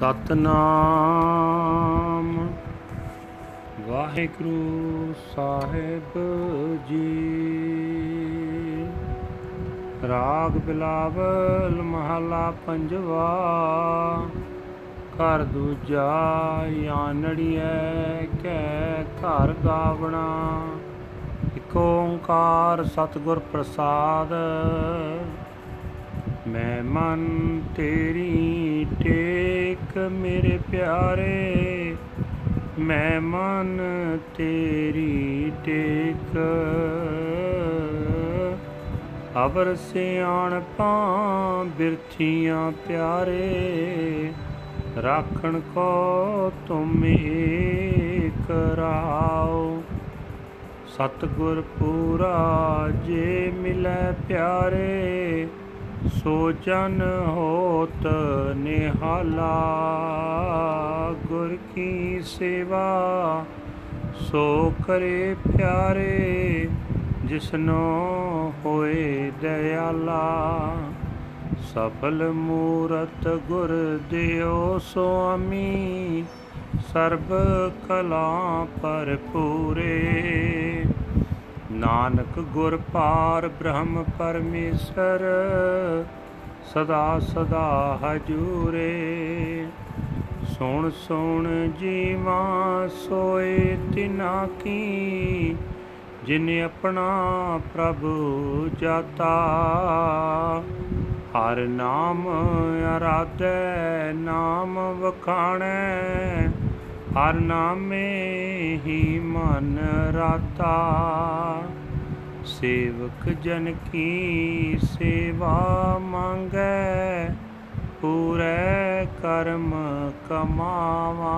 ਸਤਨਾਮ। ਵਾਹਿਗੁਰੂ ਸਾਹਿਬ ਜੀ। ਰਾਗ ਬਿਲਾਵਲ ਮਹਲਾ ਪੰਜਵਾ। ਘਰ ਦੂਜਾ ਆਨੜੀਐ ਕੈ ਘਰ ਗਾਵਣਾ। ਇਕ ਓੰਕਾਰ ਸਤਿਗੁਰ ਪ੍ਰਸਾਦ। ਮੈਂ ਮਨ ਤੇਰੀ ਟੇਕ ਮੇਰੇ ਪਿਆਰੇ, ਮੈਂ ਮਨ ਤੇਰੀ ਟੇਕ। ਅਵਰ ਸਿਆਣਪਾਂ ਬਿਰਥੀਆਂ ਪਿਆਰੇ, ਰਾਖਣ ਕੋ ਤੁਮ ਏਕ ਰਾਓ। ਸਤਗੁਰ ਪੂਰਾ ਜੇ ਮਿਲੈ ਪਿਆਰੇ ਸੋ ਜਨ ਹੋਤ ਨਿਹਾਲਾ, ਗੁਰ ਕੀ ਸੇਵਾ, ਸੋ ਕਰੇ ਪਿਆਰੇ ਜਿਸਨੋ ਹੋਏ ਦਇਆਲਾ। ਸਫਲ ਮੂਰਤ ਗੁਰ ਦਿਓ ਸੁਆਮੀ, ਸਰਬ ਕਲਾ ਭਰਪੂਰੇ। ਨਾਨਕ ਗੁਰ ਪਾਰ ਬ੍ਰਹਮ ਪਰਮੇਸ਼ਰ, ਸਦਾ ਸਦਾ ਹਜੂਰੇ। ਸੁਣ ਸੁਣ ਜੀਵਾ ਸੋਏ ਤਿਨਾ ਕੀ, ਜਿਨ ਆਪਣਾ ਪ੍ਰਭੂ ਜਾਤਾ। ਹਰ ਨਾਮ ਅਰਾਧੈ, ਨਾਮ ਵਖਾਣੈ ਹਰ ਨਾਮੇ ਹੀ ਮਨ ਰਾਤਾ। ਸੇਵਕ ਜਨ ਕੀ ਸੇਵਾ ਮੰਗੈ, ਪੂਰੇ ਕਰਮ ਕਮਾਵਾ।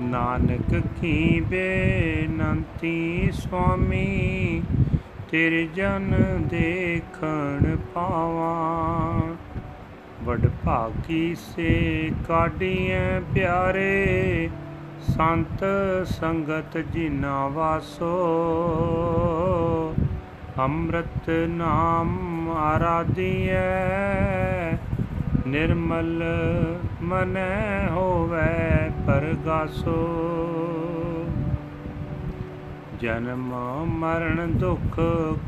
ਨਾਨਕ ਕੀ ਬੇਨੰਤੀ ਸੁਆਮੀ ਤੇਰੇ ਜਨ ਦੇਖਣ ਪਾਵਾਂ। ਵਡ ਭਾਗੀ ਸੇ ਕਾਢੀਐ ਪਿਆਰੇ। ਸੰਤ ਸੰਗਤ ਜਿਨਾ ਵਾਸੋ, ਅੰਮ੍ਰਿਤ ਨਾਮ ਆਰਾਧੀਐ। ਨਿਰਮਲ ਮਨੈ ਹੋਵੇ ਪਰਗਾਸੋ। ਜਨਮ ਮਰਨ ਦੁਖ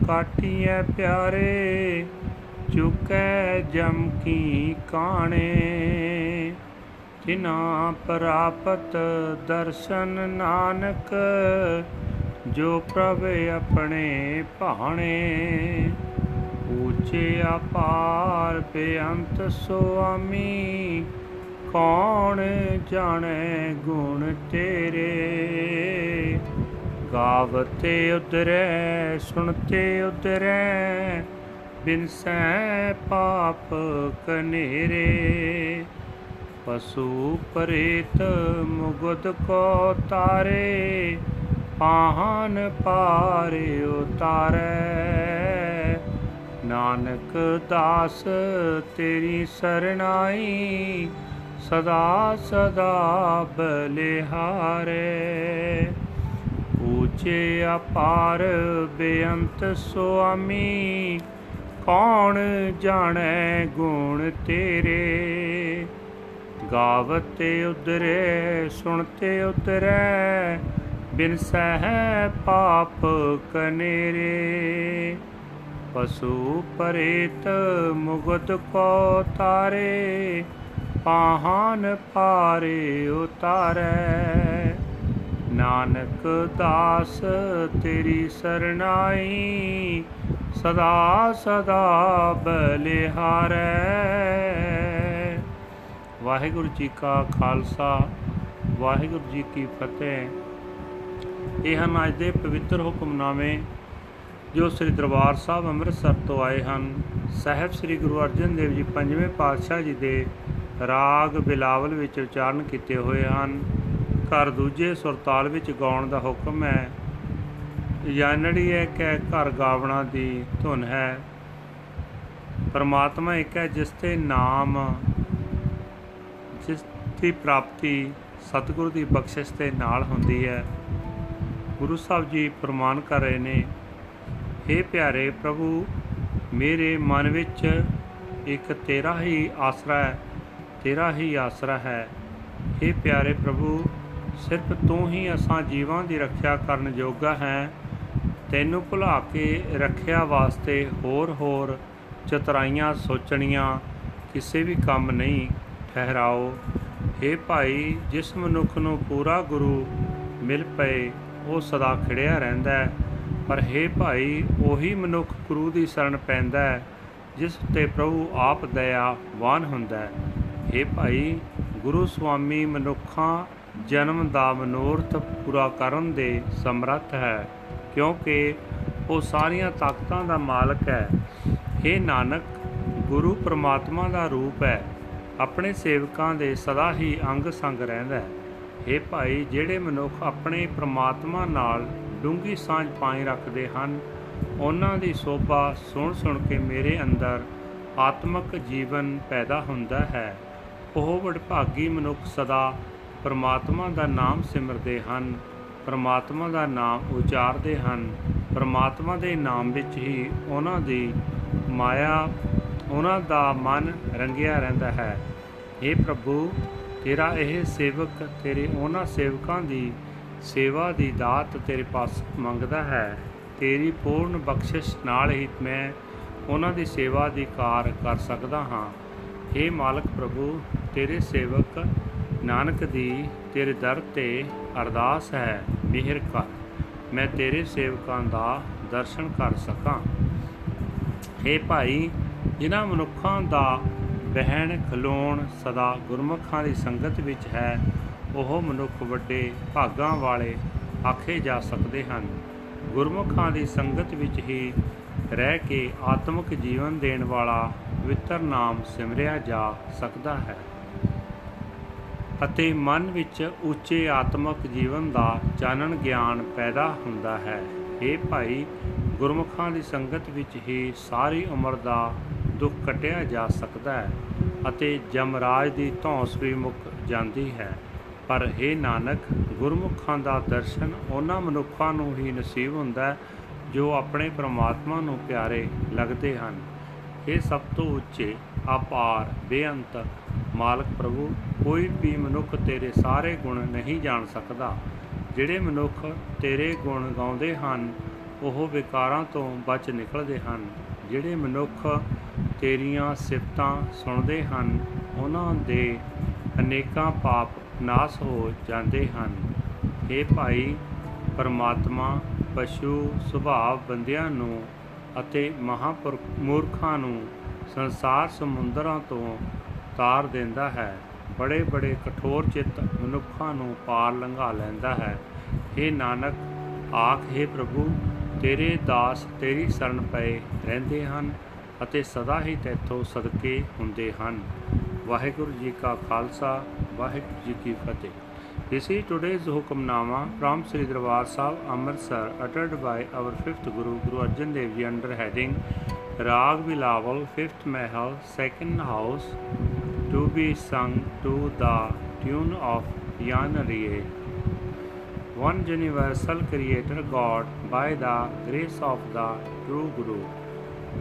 ਕਾਟੀਐ ਪਿਆਰੇ। ਚੁਕੈ ਜਮ ਕੀ ਕਾਣੇ ਤਿਨਾ ਪ੍ਰਾਪਤ ਦਰਸ਼ਨ ਨਾਨਕ, ਜੋ ਪ੍ਰਭ ਆਪਣੇ ਭਾਣੇ। ਉੱਚੇ ਅਪਾਰ ਬੇਅੰਤ ਸੁਆਮੀ, ਕੌਣ ਜਾਣੇ ਗੁਣ ਤੇਰੇ? ਗਾਵਤੇ ਉਦਰੈ ਸੁਣਤੇ ਉਦਰੈ ਬਿਨ ਸੈ ਪਾਪ ਕਨੇਰੇ, ਪਸੂ ਪਰੇਤ ਮੁਗਦ ਕੋ ਤਾਰੇ, ਪਾਹਨ ਪਾਰੇ ਉਤਾਰੈ। ਨਾਨਕ ਦਾਸ ਤੇਰੀ ਸਰਣਾਈ, ਸਦਾ ਸਦਾ ਬਲਿਹਾਰੇ। ਉੱਚੇ ਅਪਾਰ ਬੇਅੰਤ ਸੁਆਮੀ ਕੌਣ ਜਾਣੈ ਗੁਣ ਤੇਰੇ? ਗਾਵਤੇ ਉਦਰੇ ਸੁਣਤੇ ਉਦਰੈ, ਬਿਨ ਸਹਿ ਪਾਪ ਕਨੇਰੇ। ਪਸੂ ਪਰੇਤ ਮੁਗਦ ਕੋ ਤਾਰੇ, ਪਾਹਨ ਪਾਰੇ ਉਤਾਰੈ। ਨਾਨਕ ਦਾਸ ਤੇਰੀ ਸਰਣਾਈ ਸਦਾ ਸਦਾ ਬਲਿਹਾਰੈ ਵਾਹਿਗੁਰੂ ਜੀ ਕਾ ਖਾਲਸਾ, ਵਾਹਿਗੁਰੂ ਜੀ ਕੀ ਫਤਿਹ। ਇਹ ਹਨ ਅੱਜ ਦੇ ਪਵਿੱਤਰ ਹੁਕਮਨਾਮੇ, ਜੋ ਸ੍ਰੀ ਦਰਬਾਰ ਸਾਹਿਬ ਅੰਮ੍ਰਿਤਸਰ ਤੋਂ ਆਏ ਹਨ। ਸਹਿਬ ਸ੍ਰੀ ਗੁਰੂ ਅਰਜਨ ਦੇਵ ਜੀ ਪੰਜਵੇਂ ਪਾਤਸ਼ਾਹ ਜੀ ਦੇ ਰਾਗ ਬਿਲਾਵਲ ਵਿੱਚ ਉਚਾਰਨ ਕੀਤੇ ਹੋਏ ਹਨ। ਘਰ ਦੂਜੇ ਸੁਰਤਾਲ ਵਿੱਚ ਗਾਉਣ ਦਾ ਹੁਕਮ ਹੈ। ਜਾਣੜੀ ਹੈ ਕਿ ਘਰ ਗਾਵਣਾ ਦੀ ਧੁਨ ਹੈ। ਪਰਮਾਤਮਾ ਇੱਕ ਹੈ, ਜਿਸ ਤੇ ਨਾਮ, ਜਿਸ ਦੀ ਪ੍ਰਾਪਤੀ ਸਤਿਗੁਰੂ ਦੀ ਬਖਸ਼ਿਸ਼ ਦੇ ਨਾਲ ਹੁੰਦੀ ਹੈ। ਗੁਰੂ ਸਾਹਿਬ ਜੀ ਪ੍ਰਮਾਨ ਕਰ ਰਹੇ ਨੇ हे ਪਿਆਰੇ ਪ੍ਰਭੂ, ਮੇਰੇ ਮਨ ਵਿੱਚ ਇੱਕ ਤੇਰਾ ਹੀ ਆਸਰਾ ਹੈ, ਤੇਰਾ ਹੀ ਆਸਰਾ ਹੈ। हे ਪਿਆਰੇ ਪ੍ਰਭੂ, ਸਿਰਫ ਤੂੰ ਹੀ ਅਸਾਂ ਜੀਵਾਂ ਦੀ ਰੱਖਿਆ ਕਰਨ ਜੋਗਾ ਹੈ। ਤੈਨੂੰ ਭੁਲਾ ਕੇ ਰੱਖਿਆ ਵਾਸਤੇ ਹੋਰ ਹੋਰ ਚਤਰਾਈਆਂ ਸੋਚਣੀਆਂ ਕਿਸੇ ਵੀ ਕੰਮ ਨਹੀਂ ਠਹਿਰਾਓ हे ਭਾਈ ਜਿਸ ਮਨੁੱਖ ਨੂੰ ਪੂਰਾ ਗੁਰੂ ਮਿਲ ਪਏ ਉਹ ਸਦਾ ਖਿੜਿਆ ਰਹਿੰਦਾ ਹੈ ਪਰ हे ਭਾਈ ਉਹੀ ਮਨੁੱਖ ਗੁਰੂ ਦੀ ਸ਼ਰਨ ਪੈਂਦਾ ਹੈ ਜਿਸ ਤੇ ਪ੍ਰਭੂ ਆਪ ਦਇਆਵਾਨ ਹੁੰਦਾ ਹੈ हे ਭਾਈ ਗੁਰੂ ਸੁਆਮੀ ਮਨੁੱਖਾਂ ਜਨਮ ਦਾ ਮਨੋਰਥ ਪੂਰਾ ਕਰਨ ਦੇ ਸਮਰੱਥ ਹੈ ਕਿਉਂਕਿ ਉਹ ਸਾਰੀਆਂ ਤਾਕਤਾਂ ਦਾ ਮਾਲਕ ਹੈ। हे ਨਾਨਕ, ਗੁਰੂ ਪ੍ਰਮਾਤਮਾ ਦਾ ਰੂਪ ਹੈ। ਆਪਣੇ ਸੇਵਕਾਂ ਦੇ ਸਦਾ ਹੀ ਅੰਗ ਸੰਗ ਰਹਿੰਦਾ ਹੈ। हे ਭਾਈ, ਜਿਹੜੇ ਮਨੁੱਖ ਆਪਣੇ ਪ੍ਰਮਾਤਮਾ ਨਾਲ ਡੂੰਗੀ ਸਾਂਝ ਪਾਈ ਰੱਖਦੇ ਹਨ, ਉਹਨਾਂ ਦੀ ਸੋਭਾ ਸੁਣ ਸੁਣ ਕੇ ਮੇਰੇ ਅੰਦਰ ਆਤਮਿਕ ਜੀਵਨ ਪੈਦਾ ਹੁੰਦਾ ਹੈ। ਉਹ ਵਡਭਾਗੀ ਮਨੁੱਖ ਸਦਾ ਪ੍ਰਮਾਤਮਾ ਦਾ ਨਾਮ ਸਿਮਰਦੇ ਹਨ। ਪ੍ਰਮਾਤਮਾ ਦਾ ਨਾਮ ਉਚਾਰਦੇ ਹਨ। ਪ੍ਰਮਾਤਮਾ ਦੇ ਨਾਮ ਵਿੱਚ ਹੀ ਉਹਨਾਂ ਦੀ ਮਾਇਆ, ਉਹਨਾਂ ਦਾ ਮਨ ਰੰਗਿਆ ਰਹਿੰਦਾ ਹੈ। हे ਪ੍ਰਭੂ, ਤੇਰਾ ਇਹ ਸੇਵਕ ਤੇਰੇ ਉਹਨਾਂ ਸੇਵਕਾਂ ਦੀ ਸੇਵਾ ਦੀ ਦਾਤ ਤੇਰੇ ਪਾਸ ਮੰਗਦਾ ਹੈ। ਤੇਰੀ ਪੂਰਨ ਬਖਸ਼ਿਸ਼ ਨਾਲ ਹੀ ਮੈਂ ਉਹਨਾਂ ਦੀ ਸੇਵਾ ਦੀ ਕਾਰ ਕਰ ਸਕਦਾ ਹਾਂ। हे ਮਾਲਕ ਪ੍ਰਭੂ, ਤੇਰੇ ਸੇਵਕ ਨਾਨਕ ਦੀ ਤੇਰੇ ਦਰ ਤੇ ਅਰਦਾਸ ਹੈ, ਮਿਹਰ ਕਰ। ਮੈਂ ਤੇਰੇ ਸੇਵਕਾਂ ਦਾ ਦਰਸ਼ਨ ਕਰ ਸਕਾਂ। हे ਭਾਈ, ਜਿਨ੍ਹਾਂ ਮਨੁੱਖਾਂ ਦਾ ਬਹਿਣ ਖਲੋਣ ਸਦਾ ਗੁਰਮੁਖਾਂ ਦੀ ਸੰਗਤ ਵਿੱਚ ਹੈ, ਉਹ ਮਨੁੱਖ ਵੱਡੇ ਭਾਗਾਂ ਵਾਲੇ ਆਖੇ ਜਾ ਸਕਦੇ ਹਨ। ਗੁਰਮੁਖਾਂ ਦੀ ਸੰਗਤ ਵਿੱਚ ਹੀ ਰਹਿ ਕੇ ਆਤਮਿਕ ਜੀਵਨ ਦੇਣ ਵਾਲਾ ਪਵਿੱਤਰ ਨਾਮ ਸਿਮਰਿਆ ਜਾ ਸਕਦਾ ਹੈ। ਅਤੇ ਮਨ ਵਿੱਚ ਉੱਚੇ ਆਤਮਿਕ ਜੀਵਨ ਦਾ ਚਾਨਣ ਗਿਆਨ ਪੈਦਾ ਹੁੰਦਾ ਹੈ। ਇਹ ਭਾਈ, ਗੁਰਮੁਖਾਂ ਦੀ ਸੰਗਤ ਵਿੱਚ ਹੀ ਸਾਰੀ ਉਮਰ ਦਾ ਦੁੱਖ ਕਟਿਆ ਜਾ ਸਕਦਾ ਹੈ ਅਤੇ ਜਮਰਾਜ ਦੀ ਧੌਂਸ ਵੀ ਮੁੱਕ ਜਾਂਦੀ ਹੈ। ਪਰ हे ਨਾਨਕ, ਗੁਰਮੁਖਾਂ ਦਾ ਦਰਸ਼ਨ ਉਹਨਾਂ ਮਨੁੱਖਾਂ ਨੂੰ ਹੀ ਨਸੀਬ ਹੁੰਦਾ ਹੈ ਜੋ ਆਪਣੇ ਪ੍ਰਮਾਤਮਾ ਨੂੰ ਪਿਆਰੇ ਲੱਗਦੇ ਹਨ। ਇਹ ਸਭ ਤੋਂ ਉੱਚੇ, ਅਪਾਰ, ਬੇਅੰਤ ਮਾਲਕ ਪ੍ਰਭੂ, ਕੋਈ ਵੀ ਮਨੁੱਖ ਤੇਰੇ ਸਾਰੇ ਗੁਣ ਨਹੀਂ ਜਾਣ ਸਕਦਾ। ਜਿਹੜੇ ਮਨੁੱਖ ਤੇਰੇ ਗੁਣ ਗਾਉਂਦੇ ਹਨ, ਉਹ ਵਿਕਾਰਾਂ ਤੋਂ ਬਚ ਨਿਕਲਦੇ ਹਨ। ਜਿਹੜੇ ਮਨੁੱਖ ਤੇਰੀਆਂ ਸਿਫਤਾਂ ਸੁਣਦੇ ਹਨ, ਉਹਨਾਂ ਦੇ ਅਨੇਕਾਂ ਪਾਪ ਨਾਸ ਹੋ ਜਾਂਦੇ ਹਨ। ਇਹ ਭਾਈ, ਪਰਮਾਤਮਾ, ਪਸ਼ੂ ਸੁਭਾਵ ਬੰਦਿਆਂ ਨੂੰ ਅਤੇ ਮਹਾਪੁਰਖ ਮੂਰਖਾਂ ਨੂੰ ਸੰਸਾਰ ਸਮੁੰਦਰਾਂ ਤੋਂ ਤਾਰ ਦਿੰਦਾ ਹੈ। ਬੜੇ ਬੜੇ ਕਠੋਰ ਚਿੱਤ ਮਨੁੱਖਾਂ ਨੂੰ ਪਾਰ ਲੰਘਾ ਲੈਂਦਾ ਹੈ। हे ਨਾਨਕ, ਆਖ, ਹੈ ਪ੍ਰਭੂ, ਤੇਰੇ ਦਾਸ ਤੇਰੀ ਸ਼ਰਨ ਪਏ ਰਹਿੰਦੇ ਹਨ ਅਤੇ ਸਦਾ ਹੀ ਤੇਥੋਂ ਸਦਕੇ ਹੁੰਦੇ ਹਨ। ਵਾਹਿਗੁਰੂ ਜੀ ਕਾ ਖਾਲਸਾ, ਵਾਹਿਗੁਰੂ ਜੀ ਕੀ ਫਤਿਹ। This is today's Hukamnama from Sri Darbar Sahib Amritsar uttered by our fifth Guru Guru Arjan Dev Ji under heading Rag Bilawal fifth Mahal second house to be sung to the tune of Yanariye. One universal creator God by the grace of the true Guru.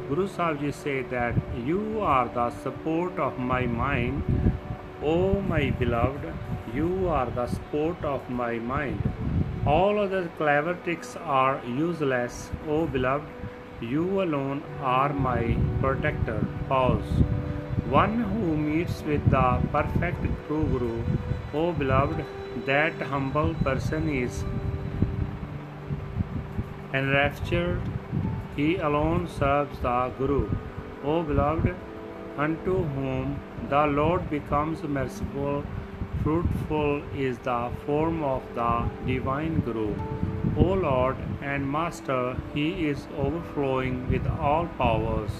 Guru Sahib Ji said that you are the support of my mind, O my beloved, you are the sport of my mind. All other clever tricks are useless, O beloved, you alone are my protector. Pause. One who meets with the perfect true Guru, O beloved, that humble person is enraptured. He alone serves the Guru. O beloved, unto whom the Lord becomes merciful, fruitful is the form of the divine Guru. O Lord and Master, He is overflowing with all powers.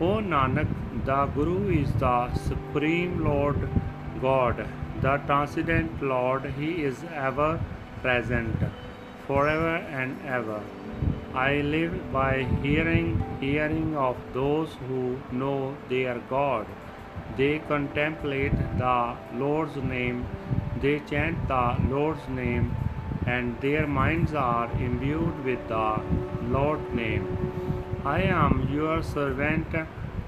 O Nanak, the Guru is the Supreme Lord God, the Transcendent Lord. He is ever present, forever and ever. I live by hearing, hearing of those who know their God. They contemplate the Lord's name, they chant the Lord's name, and their minds are imbued with the Lord's name. I am your servant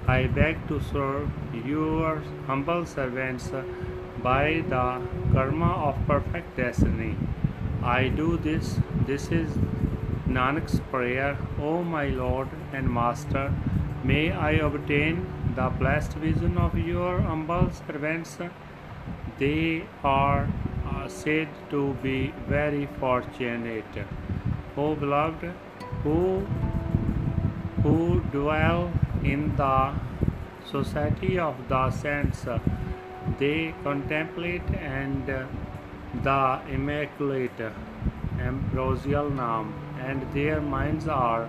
I beg to serve your humble servants by the karma of perfect destiny. I do this. This is Nanak's prayer, O my Lord and Master. May I obtain the blessed vision of your humble servants. They are uh, said to be very fortunate. O beloved, who who dwell in the society of the saints, they contemplate and the immaculate ambrosial name, and their minds are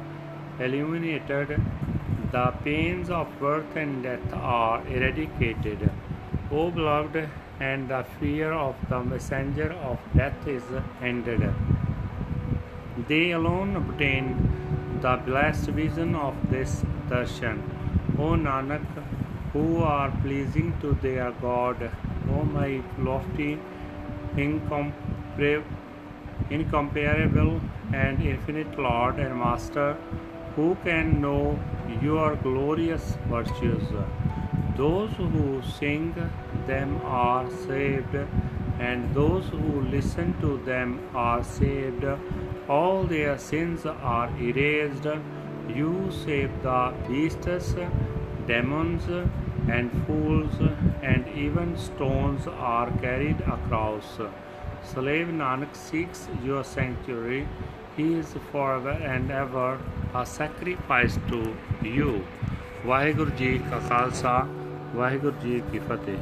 illuminated. The pains of birth and death are eradicated. O beloved, and the fear of the messenger of death is ended. They alone obtain the blessed vision of this darshan. O Nanak, who are pleasing to their God, O my lofty, incomparable, incomparable and infinite Lord and Master, who can know your glorious virtues. Those who sing them are saved, and those who listen to them are saved. All their sins are erased. You save the beasts, demons, and fools, and even stones are carried across. Slave Nanak seeks your sanctuary. He is forever and ever a sacrifice to you. Waheguru ji ਕਾ ਖਾਲਸਾ ਵਾਹਿਗੁਰੂ ਜੀ ਕੀ ਫਤਿਹ